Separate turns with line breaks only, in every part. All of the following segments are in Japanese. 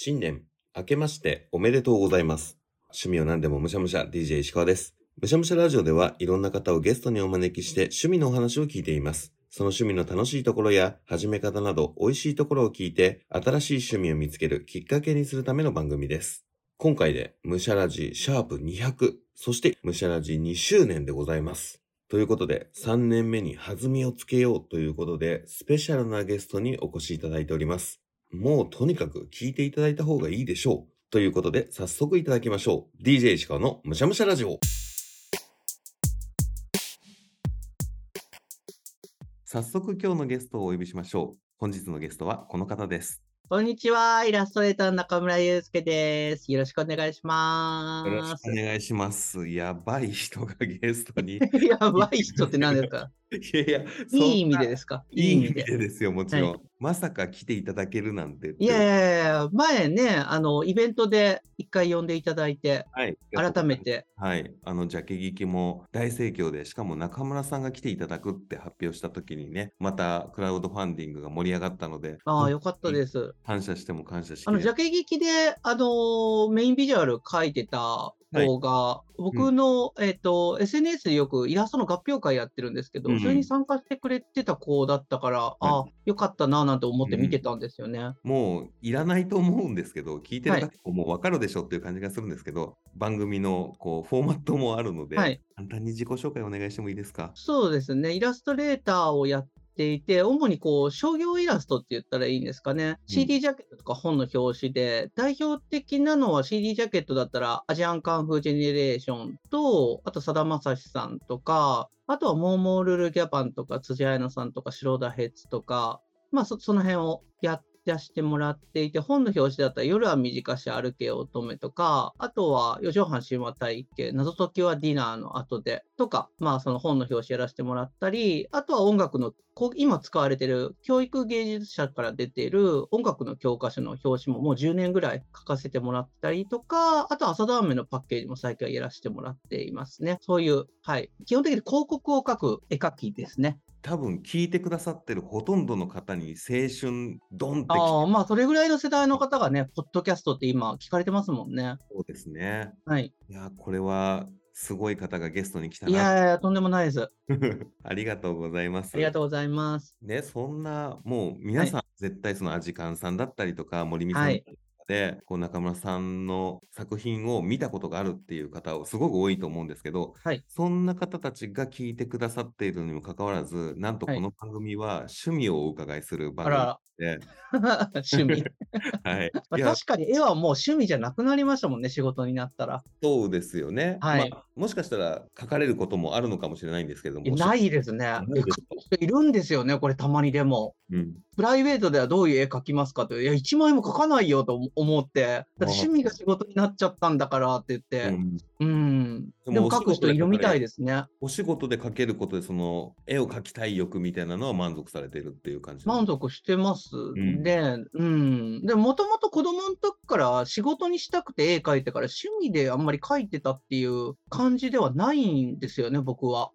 新年、明けましておめでとうございます。趣味を何でもむしゃむしゃ DJ 石川です。むしゃむしゃラジオではいろんな方をゲストにお招きして趣味のお話を聞いています。その趣味の楽しいところや始め方など美味しいところを聞いて新しい趣味を見つけるきっかけにするための番組です。今回でむしゃラジシャープ200、そしてむしゃラジ2周年でございます。ということで、3年目に弾みをつけようということで、スペシャルなゲストにお越しいただいております。もうとにかく聞いていただいた方がいいでしょう。ということで、早速いただきましょう。DJ 石川のむしゃむしゃラジオ。早速今日のゲストをお呼びしましょう。本日のゲストはこの方です。
こんにちは、イラストレーターの中村祐介です。よろしくお願いしま
よろし
す。
くお願いします。やばい人がゲストに。い
やばい人って何ですか？
やいや、そんない
い意味でですか？
いい意味でですよ、もちろん。
は
まさか来ていただけるなんて。
いやいやいや、前ね、あの、イベントで一回呼んでいただいて、
はい、
改め。て、
はい、あの、ジャケ聞きも大盛況で、しかも中村さんが来ていただくって発表したときにね、またクラウドファンディングが盛り上がったので、
ああ、よかったです。
感謝しても感謝しき
あの、ジャケ聞きで、あの、メインビジュアル書いてた子が、僕の、えっと、SNS でよくイラストの合評会やってるんですけど、
うん
それに参加してくれてた子だったから、ああ、よかったな、なんて思って見てたんですよね。
もういらないと思うんですけど、聞いてる
はい
方ももう分かるでしょっていう感じがするんですけど、番組のこうフォーマットもあるので、
はい。
簡単に自己紹介お願いしてもいいですか？
そうですね、イラストレーターをやっていて、主にこう商業イラストって言ったらいいんですかね、CD ジャケットとか本の表紙で、代表的なのは CD ジャケットだったら、アジアンカンフージェネレーションと、あとさだまさしさんとか、あとはモーモールルギャパンとか、辻彩乃さんとか、白田ヘッツとか、まあそその辺をやって。出してもらっていて、本の表紙だったら夜は短し歩け乙女とか、あとは四畳半神話体系、謎解きはディナーの後でとか、まあその本の表紙やらせてもらったり、あとは音楽の、今使われてる教育芸術者から出ている音楽の教科書の表紙ももう10年ぐらい書かせてもらったりとか、あと朝ダーメンのパッケージも最近はやらせてもらっていますね。そういう、はい。基本的に広告を描く絵描きですね。
多分聞いてくださってるほとんどの方に青春ドンって
ああ、まあそれぐらいの世代の方がね、ポッドキャストって今聞かれてますもんね。
そうですね。
はい。
いや、これはすごい方がゲストに来た
い
な。
やいや、とんでもないです。あ
ありがとうございます。
りがとうございます。
ね、そんな、もう皆さん、絶対そのアジカンさんだったりとか、森美さん
はい
で、こう中村さんの作品を見たことがあるっていう方をすごく多いと思うんですけど、
はい。
そんな方たちが聞いてくださっているにもかかわらず、なんと
はい
この番組は趣味をお伺いする番組で、
趣味。
はい。
まあ、確かに絵はもう趣味じゃなくなりましたもんね、仕事になったら。
そうですよね。
はい
まあ、もしかしたら書かれることもあるのかもしれないんですけども。
ないですね。
ない
るんですよね、これたまにでも。
うん。
プライベートではどういう絵描きますかって、いや、一枚も描かないよと思って、だって趣味が仕事になっちゃったんだからって言って、
うん
うん。
でも
でも描く人いるみたいですね。
お仕事で描けることで、その絵を描きたい欲みたいなのは満足されてるっていう感じ
満足してます
ん
で、うん。でも、もともと子供の時から仕事にしたくて絵描いてから趣味であんまり描いてたっていう感じではないんですよね、僕は。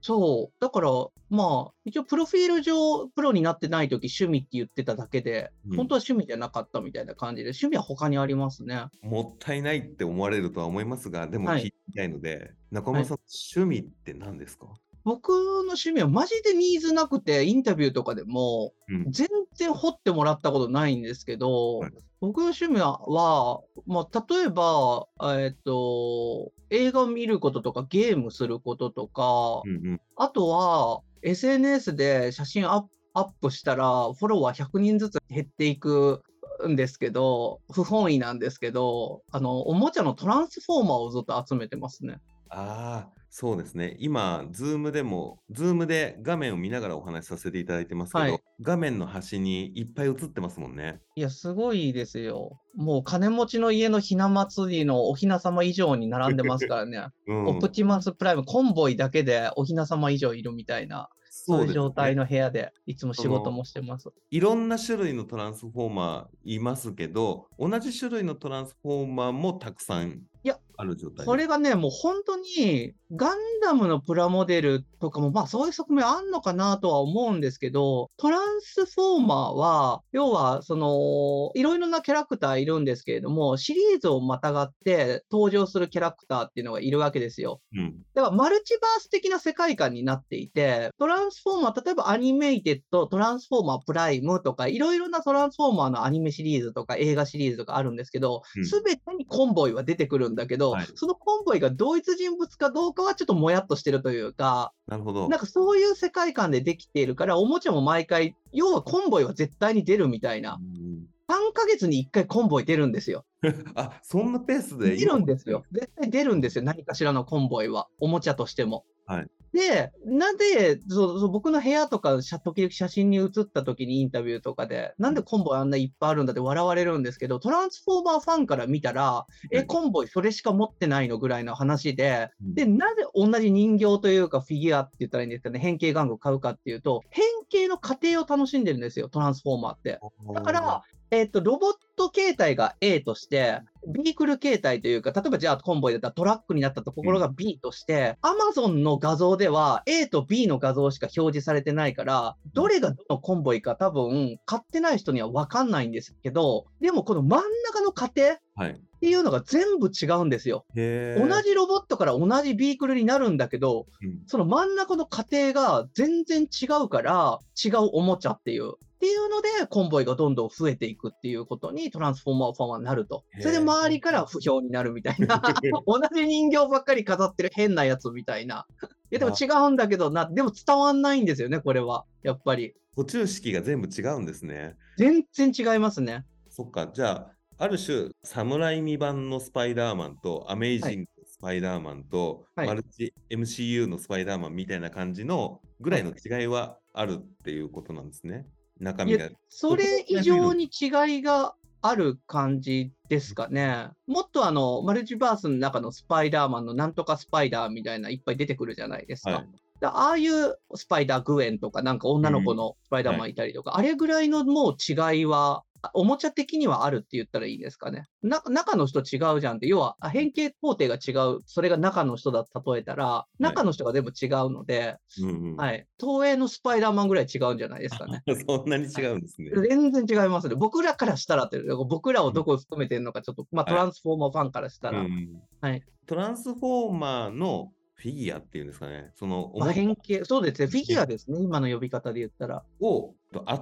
そう。だから、まあ、一応、プロフィール上、プロになってない時趣味って言ってただけで、
うん
本当は趣味じゃなかったみたいな感じで、趣味は他にありますね。
もったいないって思われるとは思いますが、でも
はい
聞いてみたいので、中村さん、趣味って何ですか、
僕の趣味はマジでニーズなくて、インタビューとかでも、
うん。
全然掘ってもらったことないんですけど、
はい。
僕の趣味は、はまあ、例えば、えっと、映画を見ることとか、ゲームすることとか、
うんうん。
あとは、SNS で写真アップアップしたら、フォロワー100人ずつ減っていくんですけど、不本意なんですけど、あの、おもちゃのトランスフォーマーをずっと集めてますね。
ああ、そうですね。今、ズームでも、ズームで画面を見ながらお話しさせていただいてますけど、
はい
画面の端にいっぱい映ってますもんね。
いや、すごいですよ。もう金持ちの家のひな祭りのおひな様以上に並んでますからね。
うん、
オプティマスプライム、コンボイだけでおひな様以上いるみたいな、そういう状態の部屋でいつも仕事もしてます。
いろんな種類のトランスフォーマーいますけど、同じ種類のトランスフォーマーもたくさん
いや、
あある状態。
これがね、もう本当に、ガンダムのプラモデルとかも、まあそういう側面あんのかなとは思うんですけど、トランスフォーマーは、要は、その、いろいろなキャラクターいるんですけれども、シリーズをまたがって登場するキャラクターっていうのがいるわけですよ。
うん。
だからマルチバース的な世界観になっていて、トランスフォーマー、例えばアニメイテッド、トランスフォーマープライムとか、いろいろなトランスフォーマーのアニメシリーズとか映画シリーズとかあるんですけど
うん、
すべ、てにコンボイは出てくるんだけど、
はい
そのコンボイが同一人物かどうかはちょっともやっとしてるというか、
なるほど。
なんかそういう世界観でできているから、おもちゃも毎回、要はコンボイは絶対に出るみたいな。
うん
3ヶ月に1回コンボイ出るんですよ。
あ、そんなペースで
出るんですよ。。絶対出るんですよ。何かしらのコンボイは。おもちゃとしても。
はい
で、なんで、そうそう僕の部屋とか、写時々写真に写った時にインタビューとかで、なんでコンボイあんないっぱいあるんだって笑われるんですけど、トランスフォーマーファンから見たら、え、
はい
コンボイそれしか持ってないのぐらいの話で、
うん。
で、なぜ同じ人形というかフィギュアって言ったらいいんですかね、変形玩具を買うかっていうと、変形の過程を楽しんでるんですよ、トランスフォーマーって。だから、えっ、と、ロボット形態が A として、ビークル形態というか、例えばじゃあコンボイだったらトラックになったところが B として、Amazon の画像では A と B の画像しか表示されてないから、どれがどのコンボイか多分買ってない人には分かんないんですけど、でもこの真ん中の過程っ
はい。
ていうのが全部違うんですよ。同じロボットから同じビークルになるんだけど、
うん
その真ん中の過程が全然違うから、違うおもちゃっていう。っていうので、コンボイがどんどん増えていくっていうことにトランスフォーマーファンはなると。それで周りから不評になるみたいな。同じ人形ばっかり飾ってる変なやつみたいな。いや、でも違うんだけどな、でも伝わんないんですよね、これは。やっぱり。
途中式が全部違うんですね。
全然違いますね。
そっか、じゃあ、ある種、侍未版のスパイダーマンと、アメイジングスパイダーマンと、
はい
マルチ MCU のスパイダーマンみたいな感じのぐらいの違いはあるっていうことなんですね。中身が。
それ以上に違いがある感じですかね。もっとあの、マルチバースの中のスパイダーマンのなんとかスパイダーみたいないっぱい出てくるじゃないですか。
はい
だああいうスパイダーグエンとか、なんか女の子のスパイダーマンいたりとか、あれぐらいのもう違いは、おもちゃ的にはあるって言ったらいいですかね。な中の人違うじゃんって、要はあ変形工程が違う、それが中の人だと例えたら、中の人が全部違うので、
うんうん。
はい、東映のスパイダーマンぐらい違うんじゃないですかね。
そんなに違うんですね。
全然違いますね。僕らからしたらって、僕らをどこ含めてるのか、ちょっと、まあ、
はい。
トランスフォーマーファンからしたら、
うん
はい。
トランスフォーマーのフィギュアっていうんですかね、そのお
まあ、変形、そうですね、フィギュアですね、今の呼び方で言ったら。
を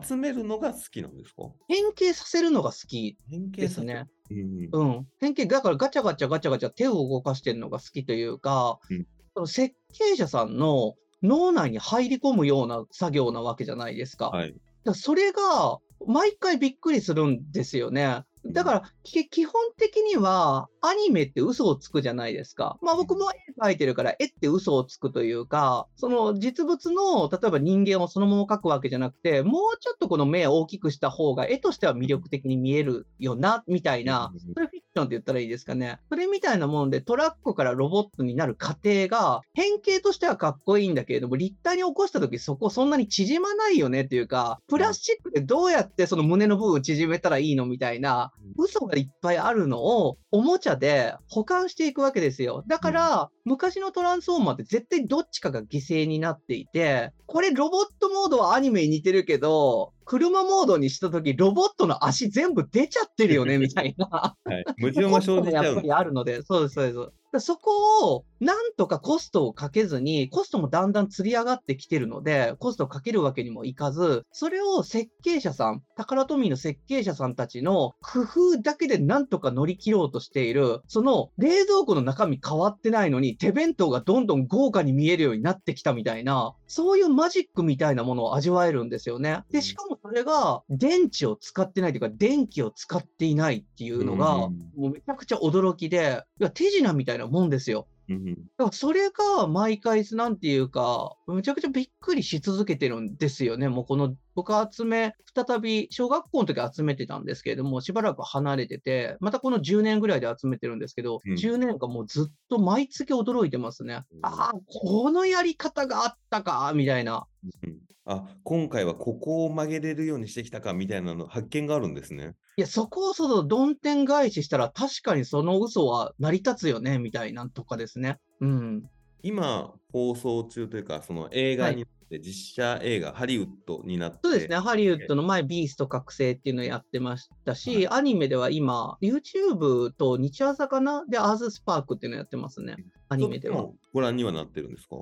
集めるのが好きなんですか？
変形させるのが好きですね。
うん
うん。変形、だからガチャガチャガチャガチャ手を動かしてるのが好きというか、
うん
その設計者さんの脳内に入り込むような作業なわけじゃないですか。
はい。
だからそれが毎回びっくりするんですよね。だから、き基本的には、アニメって嘘をつくじゃないですか。まあ僕も絵描いてるから、絵って嘘をつくというか、その実物の、例えば人間をそのまま描くわけじゃなくて、もうちょっとこの目を大きくした方が、絵としては魅力的に見えるよな、みたいな
うん、
それフィクションって言ったらいいですかね。それみたいなもんで、トラックからロボットになる過程が、変形としてはかっこいいんだけれども、立体に起こした時そこそんなに縮まないよねっていうか、プラスチックでどうやってその胸の部分を縮めたらいいのみたいな、嘘がいっぱいあるのを、おもちゃで保管していくわけですよ。だから、昔のトランスフォーマーって絶対どっちかが犠牲になっていて、これロボットモードはアニメに似てるけど、車モードにした時ロボットの足全部出ちゃってるよね、みたいな。
はい、矛盾が生じちゃう
やっぱりあるので、そうです、そうです。そこを、なんとかコストをかけずに、コストもだんだん釣り上がってきてるので、コストをかけるわけにもいかず、それを設計者さん、タカラトミーの設計者さんたちの工夫だけでなんとか乗り切ろうとしている、その冷蔵庫の中身変わってないのに、手弁当がどんどん豪華に見えるようになってきたみたいな、そういうマジックみたいなものを味わえるんですよね。で、しかもそれが電池を使ってないというか、電気を使っていないっていうのが、
うん
もうめちゃくちゃ驚きで、いや手品みたいなもんですよ。
うん
だからそれが毎回、なんていうか、めちゃくちゃびっくりし続けてるんですよね。もうこの、僕集め、再び、小学校の時集めてたんですけれども、しばらく離れてて、またこの10年ぐらいで集めてるんですけど、
うん
10年間もうずっと毎月驚いてますね。
うん
ああ、このやり方があったか、みたいな。
うんあ、今回はここを曲げれるようにしてきたかみたいなの発見があるんですね。
いや、そこをその、どん天返ししたら、確かにその嘘は成り立つよね、みたいなんとかですね。うん。
今、放送中というか、その映画
はい
になって、実写映画、ハリウッドになって、
そうですね、ハリウッドの前、ビースト覚醒っていうのをやってましたし、
はい
アニメでは今、YouTube と日朝かな？で、アーズスパークっていうのをやってますね、アニメでは。
ご覧にはなってるんですか？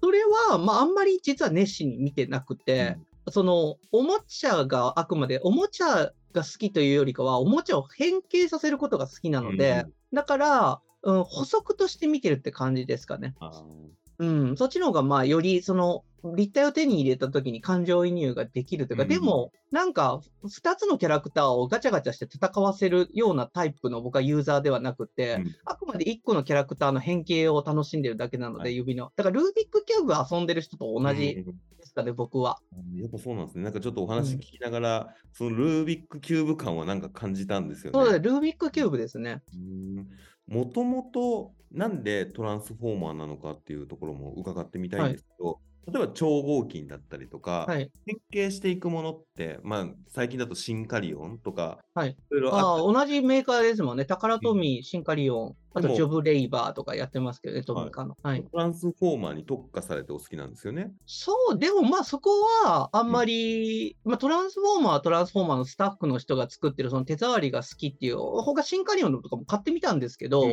それは、まあ、あんまり実は熱心に見てなくて、その、おもちゃがあくまで、おもちゃが好きというよりかは、おもちゃを変形させることが好きなので、だから、うん、補足として見てるって感じですかね。うん、そっちの方が、まあ、より、その、立体を手に入れた時に感情移入ができるというか、
うん
でも、なんか、二つのキャラクターをガチャガチャして戦わせるようなタイプの僕はユーザーではなくて、
うん
あくまで一個のキャラクターの変形を楽しんでるだけなので、
はい
指の。だから、ルービックキューブ遊んでる人と同じ
うん
ですかね、僕は。
やっぱそうなんですね。なんかちょっとお話聞きながら、そのルービックキューブ感はなんか感じたんですよね。
そうだ、ルービックキューブですね。
もともとなんでトランスフォーマーなのかっていうところも伺ってみたいんですけど、例えば超合金だったりとか、
はい。
変形していくものって、まあ、最近だとシンカリオンとか、
はい
いろいろ
あ
あっ
あ、同じメーカーですもんね。タカラトミー、シンカリオン、あとジョブレイバーとかやってますけどね、トミカの。はい。
トランスフォーマーに特化されてお好きなんですよね？
そう、でもまあそこはあんまり、まあトランスフォーマーはトランスフォーマーのスタッフの人が作ってるその手触りが好きっていう、他シンカリオンのとかも買ってみたんですけど、
うん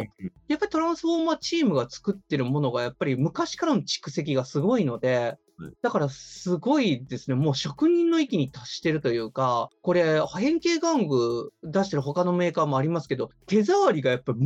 やっぱりトランスフォーマーチームが作ってるものがやっぱり昔からの蓄積がすごいので
はい、
だからすごいですね、もう職人の域に達してるというか、これ変形玩具出してる他のメーカーもありますけど、手触りがやっぱり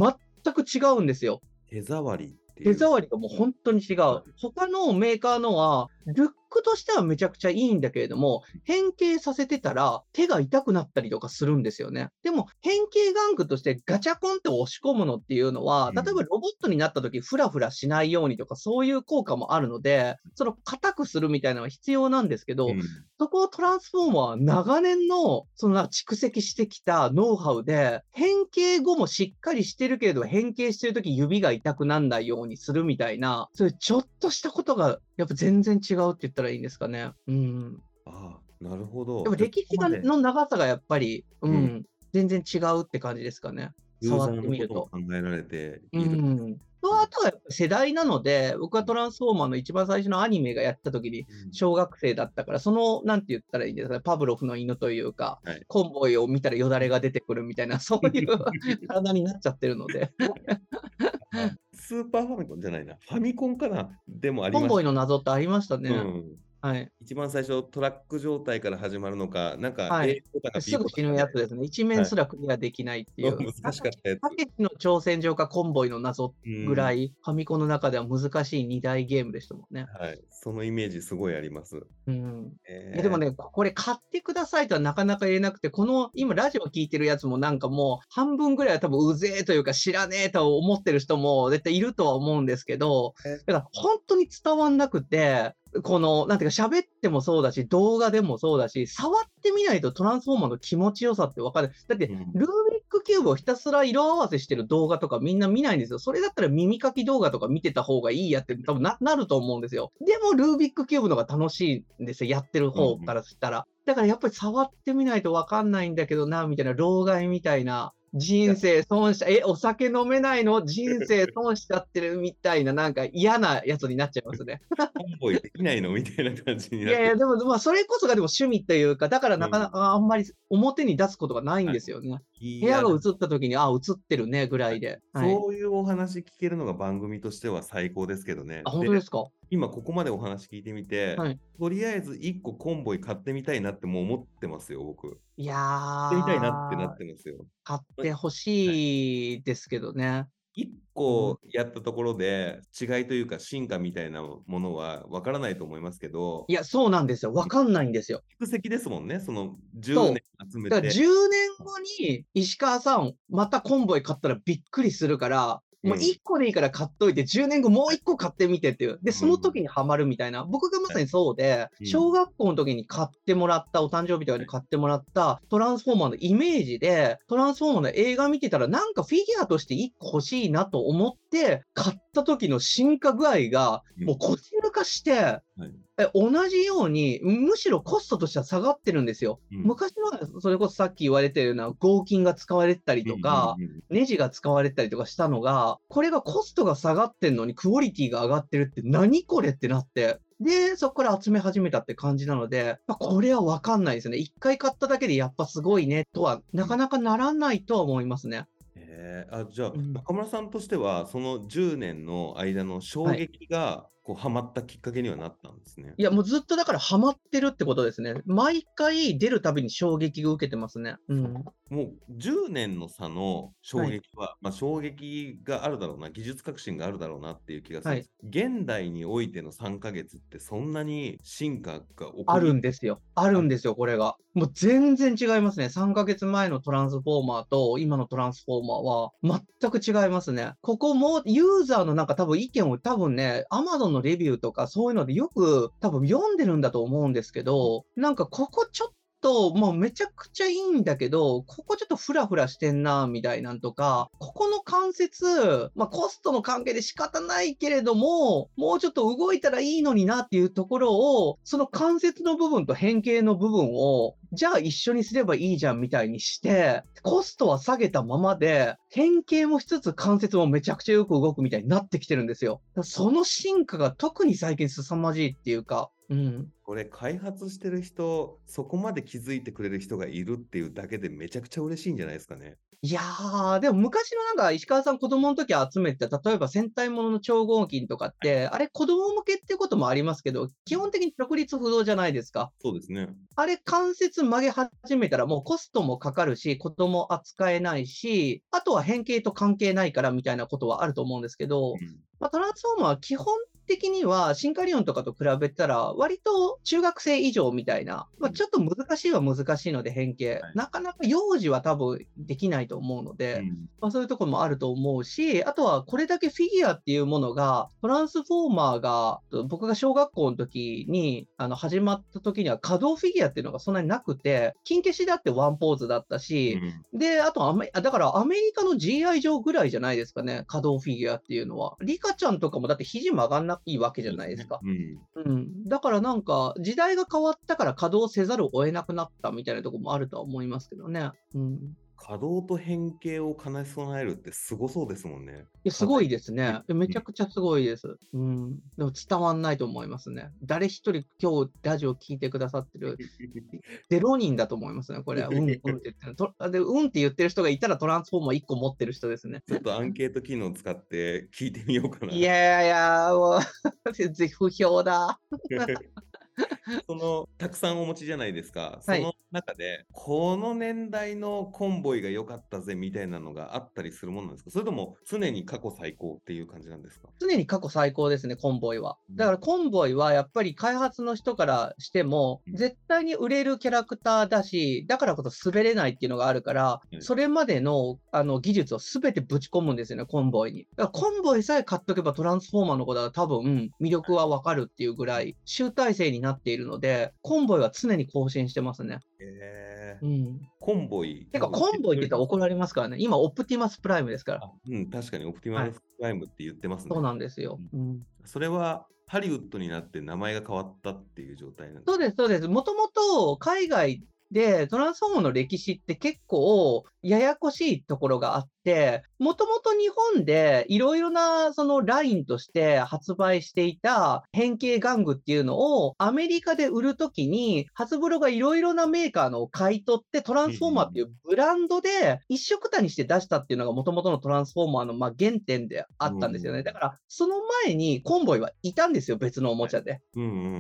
全く違うんですよ。
手触り。
手触りがもう本当に違う
は。
他のメーカーのは、ルックとしてはめちゃくちゃいいんだけれども、変形させてたら手が痛くなったりとかするんですよね。でも、変形玩具としてガチャコンって押し込むのっていうのは、
うん
例えばロボットになった時フラフラしないようにとかそういう効果もあるので、その硬くするみたいなのは必要なんですけど、
うん
そこをトランスフォーマーは長年の、その蓄積してきたノウハウで、変形後もしっかりしてるけれど、変形してるとき指が痛くならないようにするみたいな、そういうちょっとしたことが、やっぱ全然違うって言ったらいいんですかね。うん。
ああ、なるほど。
やっぱ歴史がの長さがやっぱり、うん、
うん
全然違うって感じですかね。触ってみると
も考えられて
う
いる。
ん。とあとは世代なので、僕はトランスフォーマーの一番最初のアニメがやったときに、
うん
小学生だったから、その、なんて言ったらいいんですかね、パブロフの犬というか、
はい
コンボイを見たらよだれが出てくるみたいな、そういう 体になっちゃってるので、
スーパーファミコンじゃないな。ファミコンかな？でもありま
コンボイの謎ってありましたね。
うん。
はい。
一番最初トラック状態から始まらか、なんか
はい
か
すぐ死ぬやつですね。一面すらクリアできないっていう。
難しかったやつ
たけしの挑戦状かコンボイの謎ぐら
い。
い、ファミコンの中では難しい二大ゲームでしたもんね。
はい。そのイメージすごいあります。
うん。
え
いやでもね、これ買ってくださいとはなかなか言えなくて、この今ラジオ聞いてるやつもなんかもう半分ぐらいは多分うぜえというか知らねえと思ってる人も絶対いるとは思うんですけど
え、
だから本当に伝わんなくて、この、なんていうか喋ってもそうだし、動画でもそうだし、触ってみないとトランスフォーマーの気持ちよさってわかる。だって、
うん
ルービックキューブをひたすら色合わせしてる動画とかみんな見ないんですよ。それだったら耳かき動画とか見てた方がいいやって多分ななると思うんですよ。でもルービックキューブの方が楽しいんですよ。やってる方からしたら。だからやっぱり触ってみないとわかんないんだけどな、みたいな、老害みたいな。人生損し、え、お酒飲めないの？人生損しちゃってるみたいな、なんか嫌なやつになっちゃいますね。
コンボイできないの？みたいな感じになって
いやいや、でも、まあ、それこそがでも趣味というか、だからなかなかあんまり表に出すことがないんですよね。
い
部屋が
や
映った時に、あ、映ってるね、ぐらいで。はい。
そういうお話聞けるのが番組としては最高ですけどね。
あ、本当ですか？
今ここまでお話聞いてみて、
はい
とりあえず1個コンボイ買ってみたいなってもう思ってますよ、僕。
いや
買ってみたいなってな
ー
っ、てますよ。
買ってほしいですけどね。
1個やったところで違いというか進化みたいなものはわからないと思いますけど
い、や、そうなんですよ。わかんないんですよ。
蓄積ですもんね、その
そう
10年集め
だから
て。
10年後に石川さん、またコンボイ買ったらびっくりするから、もう
うん
1個でいいから買っといて、10年後もう1個買ってみてっていう。で、その時にハマるみたいな。僕がまさにそうで、
うん
小学校の時に買ってもらった、お誕生日とかに買ってもらったトランスフォーマーのイメージで、トランスフォーマーの映画見てたら、なんかフィギュアとして1個欲しいなと思って買っった時の進化具合が、
うん
もう腰抜かして、
はい
え同じように、むしろコストとしては下がってるんですよ。
うん
昔はそれこそさっき言われてるような合金が使われてたりとか、ネジが使われてたりとかしたのが、これがコストが下がってんのにクオリティが上がってるって何これってなって。で、そこから集め始めたって感じなので、まあこれはわかんないですね。一回買っただけでやっぱすごいねとは、なかなかならないとは思いますね。
えーあじゃあ、
うん。
中村さんとしては、その10年の間の衝撃が、こうハマったきっかけにはなったんですね。
いや、もうずっとだからハマってるってことですね。毎回出るたびに衝撃を受けてますね。うん。
もう10年の差の衝撃は、まあ、衝撃があるだろうな、技術革新があるだろうなっていう気がするんです、現代においての3ヶ月って、そんなに進化が起こり
あるんですよ。あるんですよ、これが。もう全然違いますね。3ヶ月前のトランスフォーマーと今のトランスフォーマーは全く違いますね。ここもユーザーのなんか多分意見を多分ね、Amazon のレビューとかそういうのでよく多分読んでるんだと思うんですけど、なんかここちょっともうめちゃくちゃいいんだけど、ここちょっとフラフラしてんな、みたいなんとか、ここの関節、まあコストの関係で仕方ないけれども、もうちょっと動いたらいいのになっていうところを、その関節の部分と変形の部分を、じゃあ一緒にすればいいじゃんみたいにして、コストは下げたままで、変形もしつつ関節もめちゃくちゃよく動くみたいになってきてるんですよ。その進化が特に最近凄まじいっていうか、うん。
これ、開発してる人、そこまで気づいてくれる人がいるっていうだけでめちゃくちゃ嬉しいんじゃないですかね。
いやー、でも昔のなんか石川さん子供の時集めてた、例えば戦隊ものの超合金とかって、あれ子供向けってこともありますけど、基本的に直立不動じゃないですか。
そうですね。
あれ関節曲げ始めたらもうコストもかかるし、子供扱えないし、あとは変形と関係ないからみたいなことはあると思うんですけど、
うん
まあ、トランスフォーマーは基本的にはシンカリオンとかと比べたら割と中学生以上みたいな、まあ、ちょっと難しいは難しいので変形、
はい。
なかなか幼児は多分できないと思うので、
うん。
まあ、そういうところもあると思うし、あとはこれだけフィギュアっていうものが、トランスフォーマーが、僕が小学校の時にあの始まった時には可動フィギュアっていうのがそんなになくて、金消しだってワンポーズだったし、
うん。
で、あとアメ、あだからアメリカの GI 上ぐらいじゃないですかね、可動フィギュアっていうのは。リカちゃんとかもだって肘曲がんないわけじゃないですか。
うん
うん。だからなんか、時代が変わったから稼働せざるを得なくなったみたいなところもあるとは思いますけどね。うん。
稼働と変形を兼ね備えるってすごそうですもんね。
いや、すごいですね。いやめちゃくちゃすごいです。うん。でも伝わんないと思いますね。誰一人今日ラジオ聞いてくださってる 0人だと思いますね、これは。うん、うんって言ってるとで。うんって言ってる人がいたらトランスフォーマー1個持ってる人ですね。
ちょっとアンケート機能使って聞いてみようかな。
いやいや、もう、全然不評だ。
そのたくさんお持ちじゃないですか。そ
はい
の中で、この年代のコンボイが良かったぜみたいなのがあったりするものなんですか？それとも常に過去最高っていう感じなんですか？
常に過去最高ですね、コンボイは。
うん
だからコンボイはやっぱり開発の人からしても
うん、
絶対に売れるキャラクターだし、だからこそ滑れないっていうのがあるから
う、ん
それまでのあの技術を全てぶち込むんですよね、コンボイに。だからコンボイさえ買っとけばトランスフォーマーのことは多分魅力はわかるっていうぐらい集大成になっているので、コンボイは常に更新してますね。
えー
うん。
コンボイ？
てか、コンボイって言ったら怒られますからね。今、オプティマスプライムですから。
あうん、確かにオプティマルプライムって言ってますね。
そうなんですよ。うん
それはハリウッドになって名前が変わったっていう状態なんです
そうです、そうです。もともと海外でトランスフォーマーの歴史って結構ややこしいところがあって、もともと日本でいろいろなそのラインとして発売していた変形玩具っていうのをアメリカで売るときに、ハツブロがいろいろなメーカーのを買い取ってトランスフォーマーっていうブランドで一緒くたにして出したっていうのがもともとのトランスフォーマーのまあ原点であったんですよね。
うん
だからその前にコンボイはいたんですよ、別のおもちゃで。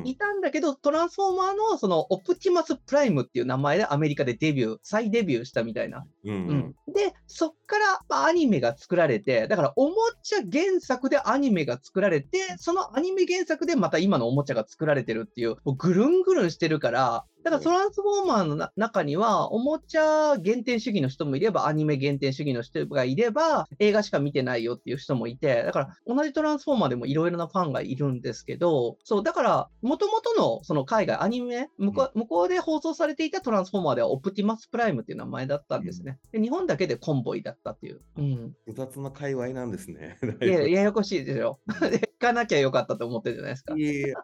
いたんだけど、トランスフォーマーのそのオプティマスプライムっていう名前でアメリカでデビュー、再デビューしたみたいな。
うん、
で、そっからまあアニメが作られて、だからおもちゃ原作でアニメが作られて、そのアニメ原作でまた今のおもちゃが作られてるっていう、もうぐるんぐるんしてるから、だからトランスフォーマーのな中には、おもちゃ原点主義の人もいれば、アニメ原点主義の人がいれば、映画しか見てないよっていう人もいて、だから同じトランスフォーマーでもいろいろなファンがいるんですけど、そう、だから、もともとのその海外アニメ向こう、向こうで放送されていたトランスフォーマーではオプティマスプライムっていう名前だったんですね。で日本だけでコンボイだったっていう。うん、
複雑な界隈なんですね。
いや、ややこしいですよ。行かなきゃよかったと思ってるじゃないですか。いやいや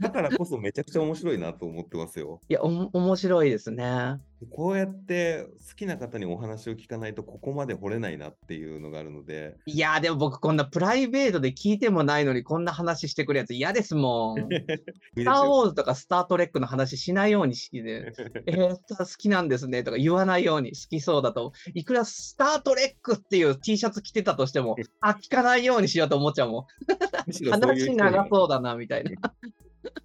だからこそめちゃくちゃ面白いなと思ってますよ。
いや、お面白いですね。
こうやって好きな方にお話を聞かないとここまで掘れないなっていうのがあるので。
いやでも僕こんなプライベートで聞いてもないのにこんな話してくるやつ嫌ですもん。スター・ウォーズとかスター・トレックの話しないようにして、えー、好きなんですねとか言わないように好きそうだと、いくらスター・トレックっていう T シャツ着てたとしても、あ、聞かないようにしようと思っちゃうもん。話長そうだなみたいな。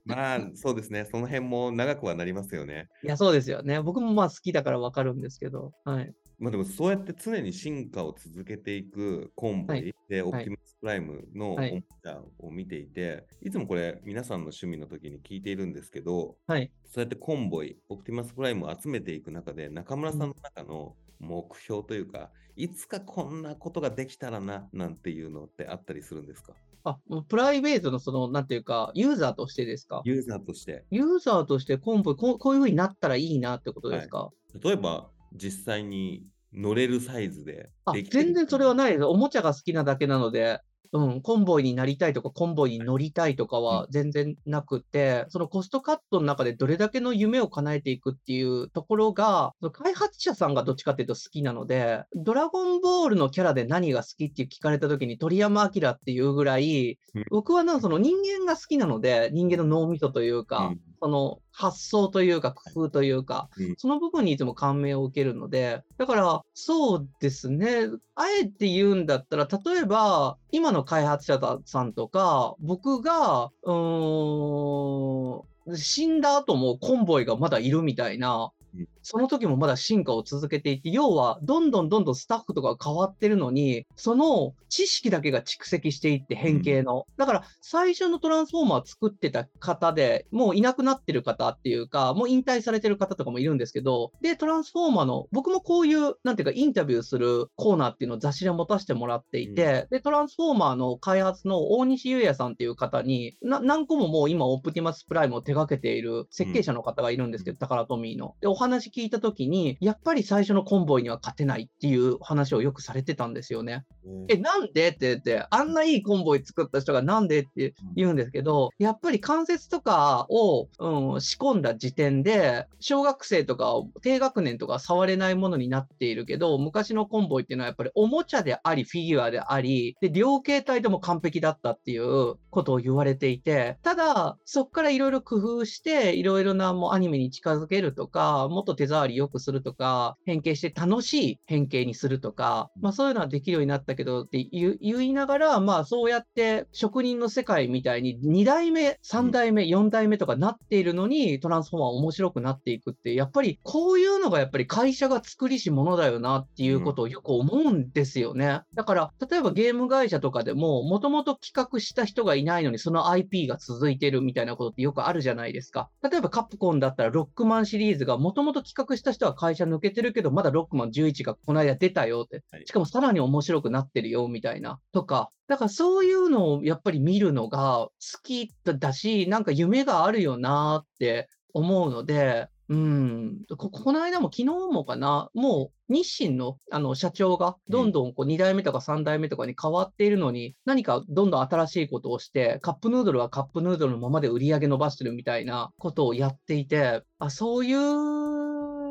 まあ、そうですね。その辺も長くはなりますよね。
いや、そうですよね。僕もまあ好きだからわかるんですけど。はい。
まあでもそうやって常に進化を続けていくコンボイで、オプティマスプライムのおもちゃを見ていて、はい、いつもこれ皆さんの趣味の時に聞いているんですけど、はい、そうやってコンボイ、オプティマスプライムを集めていく中で中村さんの中の目標というか、いつかこんなことができたらななんていうのってあったりするんですか？
あ、プライベートのその、なんていうか、ユーザーとしてですか？
ユーザーとして。
ユーザーとしてコンこう、こういうふうになったらいいなってことですか、は
い、例えば、実際に乗れるサイズで
あ全然それはないです。おもちゃが好きなだけなので、うん、コンボイになりたいとか、コンボイに乗りたいとかは全然なくて、そのコストカットの中でどれだけの夢を叶えていくっていうところが、開発者さんがどっちかっていうと好きなので、ドラゴンボールのキャラで何が好きって聞かれた時に鳥山明っていうぐらい、僕はなその人間が好きなので、人間の脳みそというか、その発想というか工夫というか、うん、その部分にいつも感銘を受けるので、だからそうですね、あえて言うんだったら、例えば今の開発者さんとか、僕が、うーん、死んだ後もコンボイがまだいるみたいな、その時もまだ進化を続けていて、要はどんどんどんどんスタッフとか変わってるのに、その知識だけが蓄積していって変形の。だから最初のトランスフォーマー作ってた方で、もういなくなってる方っていうか、もう引退されてる方とかもいるんですけど、で、トランスフォーマーの、僕もこういう、なんていうかインタビューするコーナーっていうのを雑誌で持たせてもらっていて、で、トランスフォーマーの開発の大西優也さんっていう方に、何個ももう今オプティマスプライムを手掛けている設計者の方がいるんですけど、タカラトミーの。で、お話聞いた時に、やっぱり最初のコンボイには勝てないっていう話をよくされてたんですよね。うん、え、なんでって言って、あんないいコンボイ作った人がなんでって言うんですけど、やっぱり関節とかを、うん、仕込んだ時点で、小学生とか低学年とか触れないものになっているけど、昔のコンボイっていうのはやっぱりおもちゃであり、フィギュアであり、で、両形態でも完璧だったっていうことを言われていて、ただ、そこからいろいろ工夫して、いろいろなもうアニメに近づけるとか、もっと手触り良くするとか、変形して楽しい変形にするとか、まあそういうのはできるようになったけどって言いながら、まあそうやって職人の世界みたいに2代目、3代目、4代目とかなっているのに、トランスフォーマー面白くなっていくって、やっぱりこういうのがやっぱり会社が作りしものだよなっていうことをよく思うんですよね。だから、例えばゲーム会社とかでも、もともと企画した人がいないのにその IP が続いてるみたいなことってよくあるじゃないですか。例えばカプコンだったらロックマンシリーズがもともと企画した人は会社抜けてるけど、まだロックマン11がこの間出たよって。しかもさらに面白くなってるよみたいな。とか、だからそういうのをやっぱり見るのが好きだし、なんか夢があるよなって思うので、うん、ここの間も昨日もかな、もう日清のあの社長がどんどんこう2代目とか3代目とかに変わっているのに、何かどんどん新しいことをして、カップヌードルはカップヌードルのままで売り上げ伸ばしてるみたいなことをやっていて、あそういう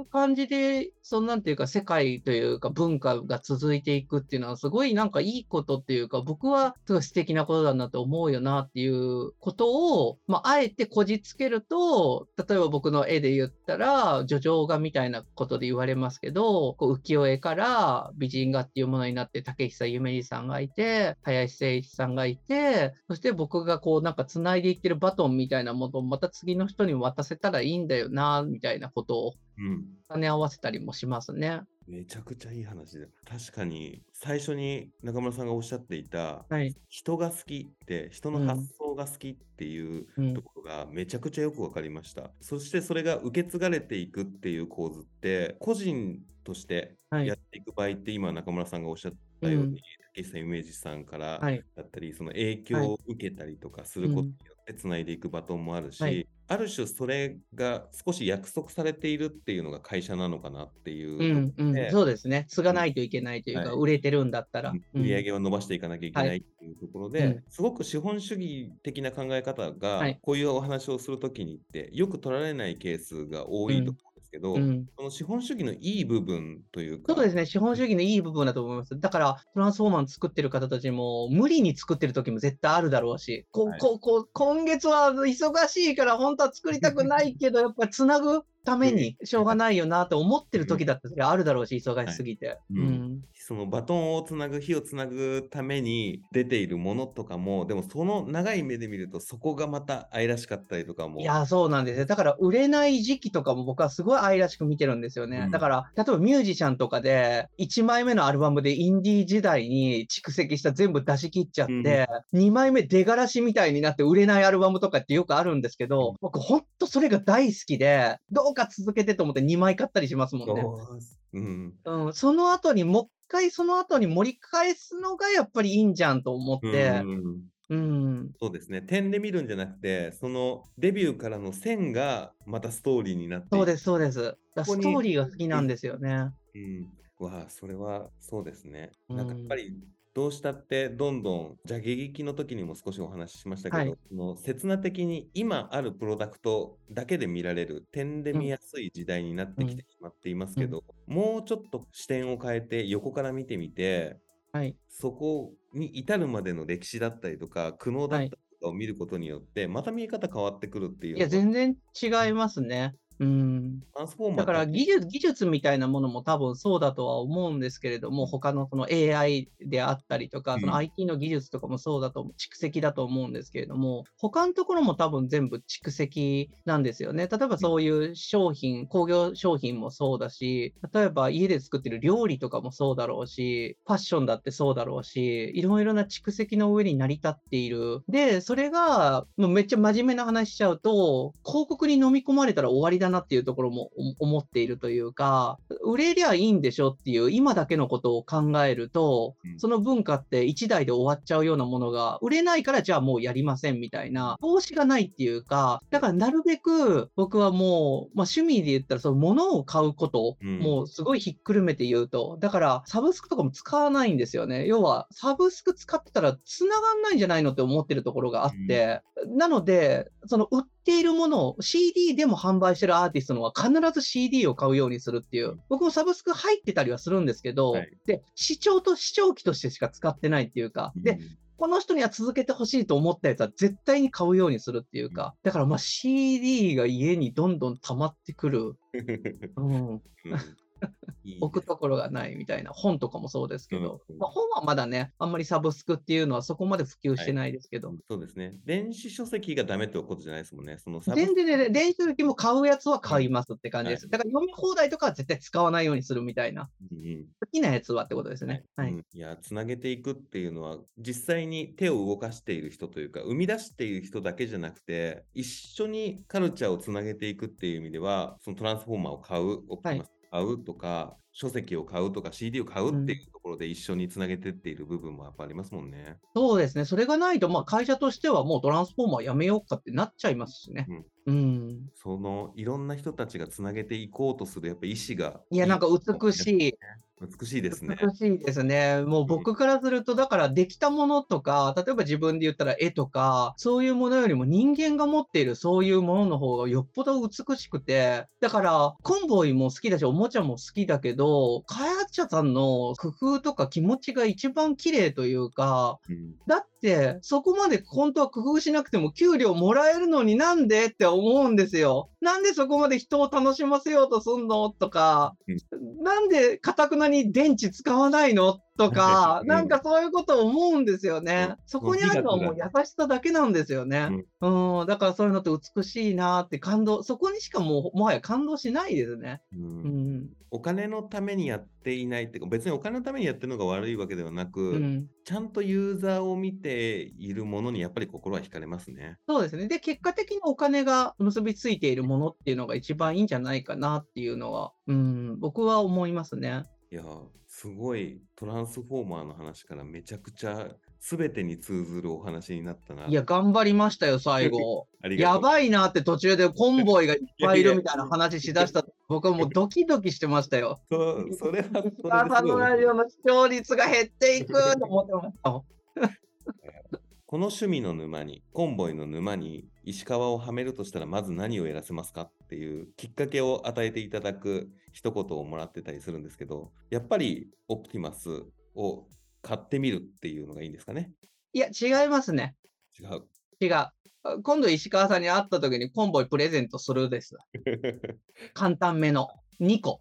感じでそのなんていうか世界というか文化が続いていくっていうのはすごいなんかいいことっていうか僕はすごい素敵なことだなと思うよなっていうことを、まあ、あえてこじつけると、例えば僕の絵で言ったら、叙情画みたいなことで言われますけど、こう浮世絵から美人画っていうものになって竹久夢二さんがいて、林誠一さんがいて、そして僕がこうなんか繋いでいってるバトンみたいなものをまた次の人に渡せたらいいんだよな、みたいなことを、兼ね合わせたりもしますね。
めちゃくちゃいい話だ。確かに、最初に中村さんがおっしゃっていた、
はい。
人が好きって、人の
うん
発想が好きっていう
うん
ところがめちゃくちゃよくわかりました。そしてそれが受け継がれていくっていう構図って、個人として
はい
やっていく場合って、今中村さんがおっしゃったように、竹下夢二さんから
はい。
だったり、その影響を受けたりとかすることによつないでいくバトンもあるし、
はい。
ある種それが少し約束されているっていうのが会社なのかなっていううと
ん、うん。そうですね。継がないといけないというか、
はい。
売れてるんだったら。
売り上げを伸ばしていかなきゃいけないっていうところで、
うん。
すごく資本主義的な考え方が、
はい。
こういうお話をするときにってよく取られないケースが多いとですけど、
うん。うん
その資本主義のいい部分というか、
そうですね、資本主義のいい部分だと思います。だから、トランスフォーマー作ってる方たちも、無理に作ってる時も絶対あるだろうし、こ
はい。
ここ今月は忙しいから、本当は作りたくないけど、やっぱりつなぐためにしょうがないよなと思ってる時だってそれあるだろうし、忙しすぎて。
うん。
うん。
そのバトンをつなぐ火をつなぐために出ているものとかもでもその長い目で見るとそこがまた愛らしかったりとかも。
いや、そうなんですよ。だから、売れない時期とかも僕はすごい愛らしく見てるんですよね。
うん。
だから、例えばミュージシャンとかで、1枚目のアルバムでインディー時代に蓄積した全部出し切っちゃって、2枚目出がらしみたいになって売れないアルバムとかってよくあるんですけど、
うん。
僕ほんとそれが大好きで、どうか続けてと思って2枚買ったりしますもんね。
うん。
うん、その後にもう一回その後に盛り返すのがやっぱりいいんじゃんと思って。
う、ん。
うん、
そうですね。点で見るんじゃなくてそのデビューからの線がまたストーリーになって
そうです、そうです。ストーリーが好きなんですよね。
うん、わあ、それはそうですね。
うん。
なんかやっぱりどうしたってどんどん、じゃあ迎撃の時にも少しお話ししましたけど、
はい
その刹那的に今あるプロダクトだけで見られる点で見やすい時代になってきてしまっていますけど、もうちょっと視点を変えて横から見てみて、
はい。
そこに至るまでの歴史だったりとか苦悩だったりとかを見ることによって、また見え方変わってくるっていうの
いや、全然違いますね。うん。だから技術技術みたいなものも多分そうだとは思うんですけれども、他のその AI であったりとか、
うん
その IT の技術とかもそうだと蓄積だと思うんですけれども、他のところも多分全部蓄積なんですよね。例えばそういう商品、工業商品もそうだし、例えば家で作ってる料理とかもそうだろうし、ファッションだってそうだろうし、いろいろな蓄積の上に成り立っている。で、それが、もうめっちゃ真面目な話しちゃうと、広告に飲み込まれたら終わりだなっていうところもお思っているというか、売れりゃいいんでしょっていう今だけのことを考えると、
うん。
その文化って1台で終わっちゃうようなものが、売れないからじゃあもうやりませんみたいな、投資がないっていうか、だからなるべく僕はもう、まあ趣味で言ったらその物を買うこと、
うん。
もうすごいひっくるめて言うと、だからサブスクとかも使わないんですよね。要はサブスク使ってたら繋がんないんじゃないのって思ってるところがあって、なので、その売っているものを CD でも販売してるアーティストのは必ず CD を買うようにするっていうう。僕もサブスク入ってたりはするんですけど、
はい。
で、視聴と視聴器としてしか使ってないっていうか、で、
うん。
この人には続けてほしいと思ったやつは絶対に買うようにするっていうか、だからまあ CD が家にどんどん溜まってくる。うん、置くところがないみたいな本とかもそうですけど、
うん
まあ、本はまだね、あんまりサブスクっていうのはそこまで普及してないですけど、
そうですね。電子書籍がダメってことじゃないですもんね。その
全然ね、電子書籍も買うやつは買いますって感じです。
はい
だから読み放題とかは絶対使わないようにするみたいな。
うんうん
好きなやつはってことですね。はい。
うんいや、つなげていくっていうのは、実際に手を動かしている人というか、生み出している人だけじゃなくて、一緒にカルチャーをつなげていくっていう意味では、そのトランスフォーマーを買う、オプティマスを買うとか、書籍を買うとか、CD を買うっていうところで一緒につなげてっている部分もやっぱありますもんね。
そうですね。それがないと、まあ会社としてはもうトランスフォーマーやめようかってなっちゃいますしね。うん。
そのいろんな人たちがつなげていこうとするやっぱ意志が
いや、なんか美しい。
美しいですね。
美しいですね。もう僕からすると、だからできたものとか、例えば自分で言ったら絵とか、そういうものよりも人間が持っているそういうものの方がよっぽど美しくて、だから、コンボイも好きだし、おもちゃも好きだけど、開発者さんの工夫とか気持ちが一番綺麗というか、
うん
だって、そこまで本当は工夫しなくても給料もらえるのになんでって思うんですよ。なんでそこまで人を楽しませようとすんの？とか、なんでかたくなに電池使わないの？っとか、
うん
なんかそういうことを思うんですよね。
うん
そこにあるのはもう優しさだけなんですよね。うん、だからそういうのって美しいなって感動、そこにしかもうもはや感動しないですね。
うん
うん。
お金のためにやっていないってか、別にお金のためにやってるのが悪いわけではなく、
うん、
ちゃんとユーザーを見ているものにやっぱり心は惹かれますね。
そうですね。で、結果的にお金が結びついているものっていうのが一番いいんじゃないかなっていうのは、うん、僕は思いますね。
いや、すごいトランスフォーマーの話からめちゃくちゃ全てに通ずるお話になったな。
いや、頑張りましたよ、最後。
ありがとう
やばいなって途中でコンボイがいっぱいいるみたいな話しだした。僕はもうドキドキしてましたよ。
そそれはそ
さんのラジオの視聴率が減っていくと思ってました。
この趣味の沼に、コンボイの沼に石川をはめるとしたらまず何をやらせますかっていうきっかけを与えていただく一言をもらってたりするんですけど、やっぱりオプティマスを買ってみるっていうのがいいんですかね？
いや、違いますね。
違う。
違う。今度石川さんに会った時にコンボイプレゼントするです。簡単めの2個。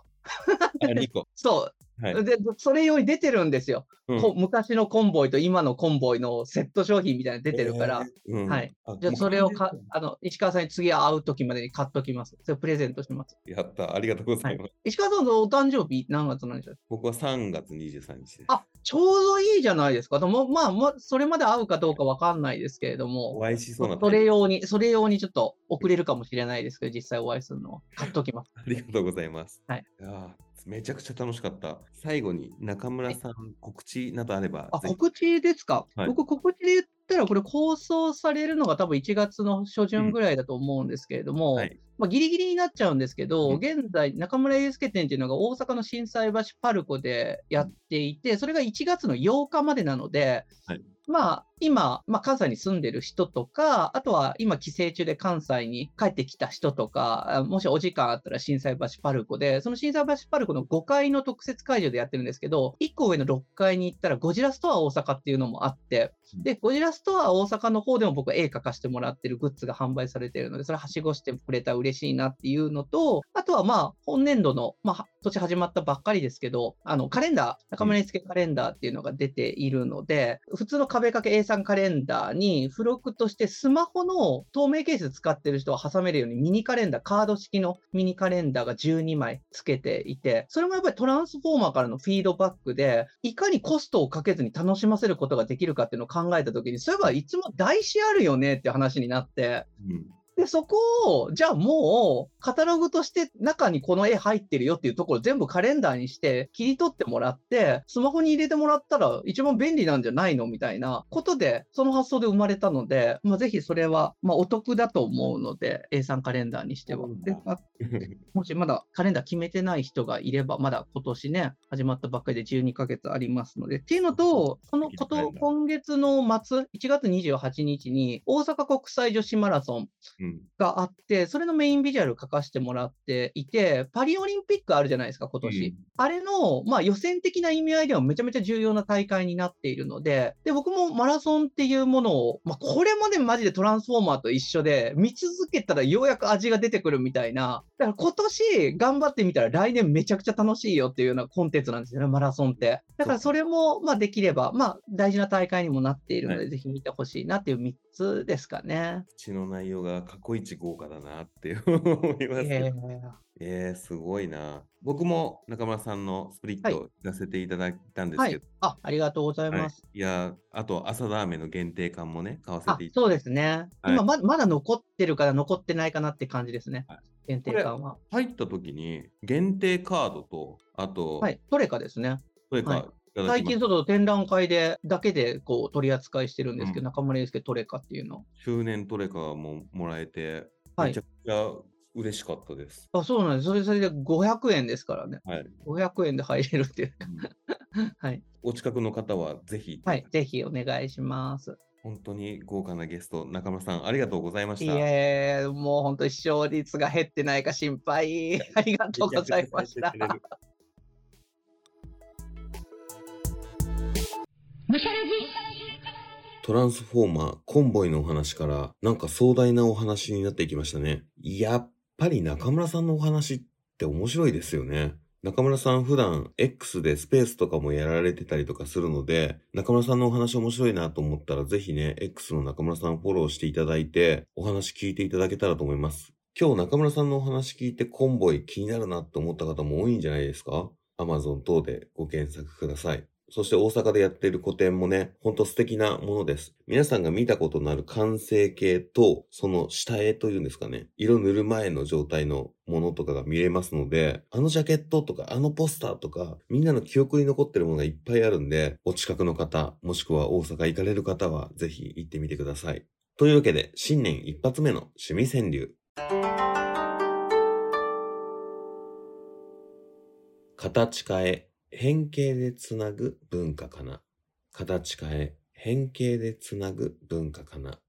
あ、2個。
そう。
はい。
で、それより出てるんですよ。
うん
こ昔のコンボイと今のコンボイのセット商品みたいなの出てるから、
えーうん
はい。
あ
じゃあそれをかあの石川さんに次会う時までに買っときます。それプレゼントします。
やった。ありがとうございます。
石川さんのお誕生日何月なんでしょう？
僕は3月23日。
あ、ちょうどいいじゃないですか。でもまあ、まあ、それまで会うかどうかわかんないですけれども、
お会いしそうな
それ用に、それ用にちょっと遅れるかもしれないですけど、実際お会いするのは買っときます。
ありがとうございます。
はい
やーめちゃくちゃ楽しかった。最後に中村さん、告知などあれば。
あ、告知ですか、
はい
僕、告知で言ったら、これ、放送されるのが多分1月の初旬ぐらいだと思うんですけれども、
はい。
まあ、ギリギリになっちゃうんですけど、
うん
現在、中村祐介店っていうのが大阪の心斎橋パルコでやっていて、それが1月の8日までなので、
はい
まあ、今、まあ、関西に住んでる人とか、あとは今、帰省中で関西に帰ってきた人とか、あもしお時間あったら心斎橋パルコで、その心斎橋パルコの5階の特設会場でやってるんですけど、1個上の6階に行ったらゴジラストア大阪っていうのもあって、で、ゴジラストア大阪の方でも僕は絵描かせてもらってるグッズが販売されているので、それはしごしてくれたら嬉しいなっていうのと、あとはまあ、本年度の、まあ、年始まったばっかりですけど、あの、カレンダー、中村祐介カレンダーっていうのが出ているので、普通の壁掛け A3 カレンダーに付録としてスマホの透明ケース使ってる人は挟めるようにミニカレンダー、カード式のミニカレンダーが12枚付けていて、それもやっぱりトランスフォーマーからのフィードバックで、いかにコストをかけずに楽しませることができるかっていうのを考えたときに、そういえばいつも台紙あるよねって話になって、で、そこを、じゃあもう、カタログとして中にこの絵入ってるよっていうところ全部カレンダーにして切り取ってもらって、スマホに入れてもらったら一番便利なんじゃないのみたいなことで、その発想で生まれたので、まあ、ぜひそれは、まあ、お得だと思うので、A3 カレンダーにしては。でまあ もしまだカレンダー決めてない人がいれば、まだ今年ね、始まったばっかりで12ヶ月ありますので。っていうのと、このこと、今月の末、1月28日に大阪国際女子マラソン
うん
があって、それのメインビジュアル書かせてもらっていて、パリオリンピックあるじゃないですか、今年。
うん。
あれの、まあ、予選的な意味合いではめちゃめちゃ重要な大会になっているので、で、僕もマラソンっていうものを、まあ、これもね、マジでトランスフォーマーと一緒で、見続けたらようやく味が出てくるみたいな、だから今年頑張ってみたら来年めちゃくちゃ楽しいよっていうようなコンテンツなんですよね、マラソンって。だからそれも、まあ、できれば、まあ、大事な大会にもなっているので、
は
ぜひ見てほしいなっていう3つですかね。
口の内容が過去一豪華だなって思いますけど。えー、すごいな。僕も中村さんのスプリッ
はい
ト出させていただいたんです
はい
けど、。
あ、ありがとうござい
はい
ます。
いや、あと朝ラーメンの限定缶もね、買わせ
あ
てい、ただ
そう
いて。
ですね。
はい
今ま、まだ残ってるから残ってないかなって感じですね
はい。
限定感は。
入った時に限定カードと、あと、
はい。トレカですね。
それか、
はい
いただきます
最近、ちょっと展覧会で、だけでこう取り扱いしてるんですけど、
うん
中村祐介トレカっていうの。
周年トレカももらえて、
はい
めちゃくちゃ嬉しかったです。
あ、そうなんです。それ、それで500円ですからね。
はい。
500円で入れるっていう。
うん
はい。
お近くの方はぜひ、
はい。ぜひお願いします。
本当に豪華なゲスト、中村さん、ありがとうございま
い
した。
え、もう本当に視聴率が減ってないか心配。ありがとうございました。
トランスフォーマー、コンボイのお話から、なんか壮大なお話になっていきましたね。やっぱり中村さんのお話って面白いですよね。中村さん普段 X でスペースとかもやられてたりとかするので、中村さんのお話面白いなと思ったらぜひね、X の中村さんフォローしていただいて、お話聞いていただけたらと思います。今日中村さんのお話聞いてコンボイ気になるなと思った方も多いんじゃないですか ?Amazon 等でご検索ください。そして大阪でやっている個展もね、ほんと素敵なものです。皆さんが見たことのある完成形と、その下絵というんですかね、色塗る前の状態のものとかが見れますので、あのジャケットとか、あのポスターとか、みんなの記憶に残ってるものがいっぱいあるんで、お近くの方、もしくは大阪行かれる方は、ぜひ行ってみてください。というわけで、新年一発目の趣味川柳。形変え変形でつなぐ文化かな。形変え、変形でつなぐ文化かな。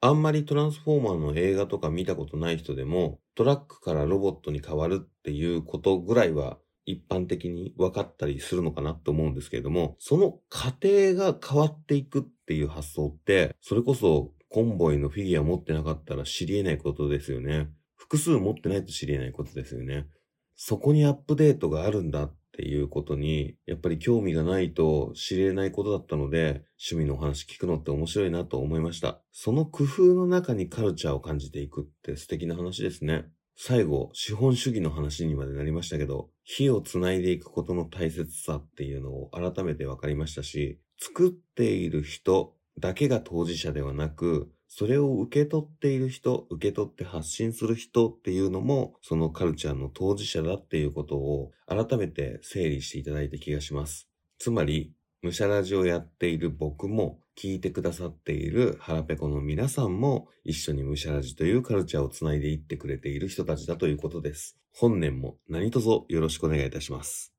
あんまりトランスフォーマーの映画とか見たことない人でも、トラックからロボットに変わるっていうことぐらいは一般的に分かったりするのかなと思うんですけれども、その過程が変わっていくっていう発想って、それこそコンボイのフィギュア持ってなかったら知り得ないことですよね。複数持ってないと知り得ないことですよね。そこにアップデートがあるんだっっていうことに、やっぱり興味がないと知れないことだったので、趣味のお話聞くのって面白いなと思いました。その工夫の中にカルチャーを感じていくって素敵な話ですね。最後、資本主義の話にまでなりましたけど、火をつないでいくことの大切さっていうのを改めて分かりましたし、作っている人だけが当事者ではなく、それを受け取っている人、受け取って発信する人っていうのも、そのカルチャーの当事者だっていうことを改めて整理していただいた気がします。つまり、武者ラジオやっている僕も、聞いてくださっている腹ペコの皆さんも、一緒に武者ラジというカルチャーをつないでいってくれている人たちだということです。本年も何卒よろしくお願いいたします。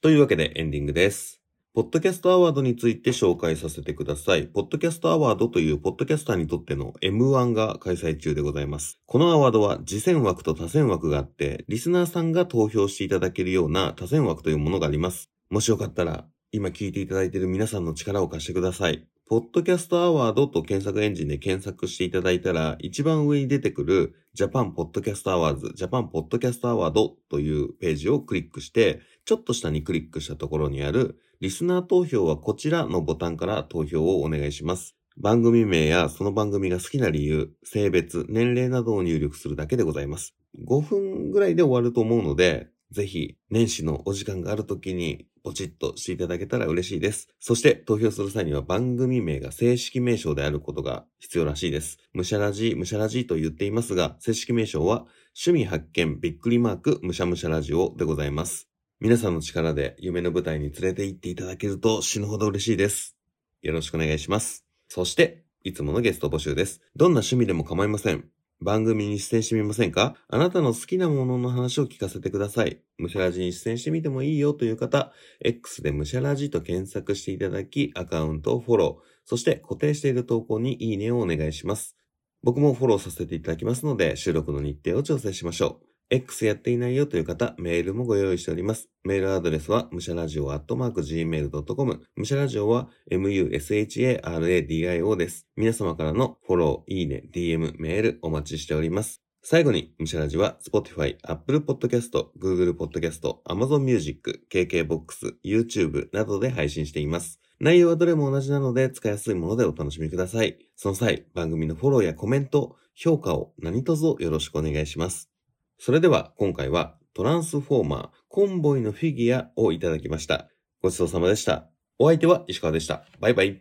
というわけでエンディングです。ポッドキャストアワードについて紹介させてください。ポッドキャストアワードというポッドキャスターにとっての M1 が開催中でございます。このアワードは自薦枠と他薦枠があって、リスナーさんが投票していただけるような他薦枠というものがあります。もしよかったら、今聞いていただいている皆さんの力を貸してください。ポッドキャストアワードと検索エンジンで検索していただいたら、一番上に出てくるジャパンポッドキャストアワーズ、ジャパンポッドキャストアワードというページをクリックして、ちょっと下にクリックしたところにあるリスナー投票はこちらのボタンから投票をお願いします。番組名やその番組が好きな理由、性別、年齢などを入力するだけでございます。5分ぐらいで終わると思うので、ぜひ年始のお時間がある時にポチッとしていただけたら嬉しいです。そして投票する際には番組名が正式名称であることが必要らしいです。むしゃらじ、むしゃらじと言っていますが、正式名称は趣味発見びっくりマークむしゃむしゃラジオでございます。皆さんの力で夢の舞台に連れて行っていただけると死ぬほど嬉しいです。よろしくお願いします。そして、いつものゲスト募集です。どんな趣味でも構いません。番組に出演してみませんか？あなたの好きなものの話を聞かせてください。むしゃらじに出演してみてもいいよという方、X でむしゃらじと検索していただき、アカウントをフォロー、そして固定している投稿にいいねをお願いします。僕もフォローさせていただきますので、収録の日程を調整しましょう。X やっていないよという方、メールもご用意しております。メールアドレスは、むしゃらじおアットマーク gmail.com。むしゃらじおは、musharadio です。皆様からのフォロー、いいね、DM、メールお待ちしております。最後に、むしゃらじは、Spotify、Apple Podcast、Google Podcast、Amazon Music、KKBOX、YouTube などで配信しています。内容はどれも同じなので、使いやすいものでお楽しみください。その際、番組のフォローやコメント、評価を何卒よろしくお願いします。それでは今回はトランスフォーマーコンボイのフィギュアをいただきました。ごちそうさまでした。お相手は石川でした。バイバイ。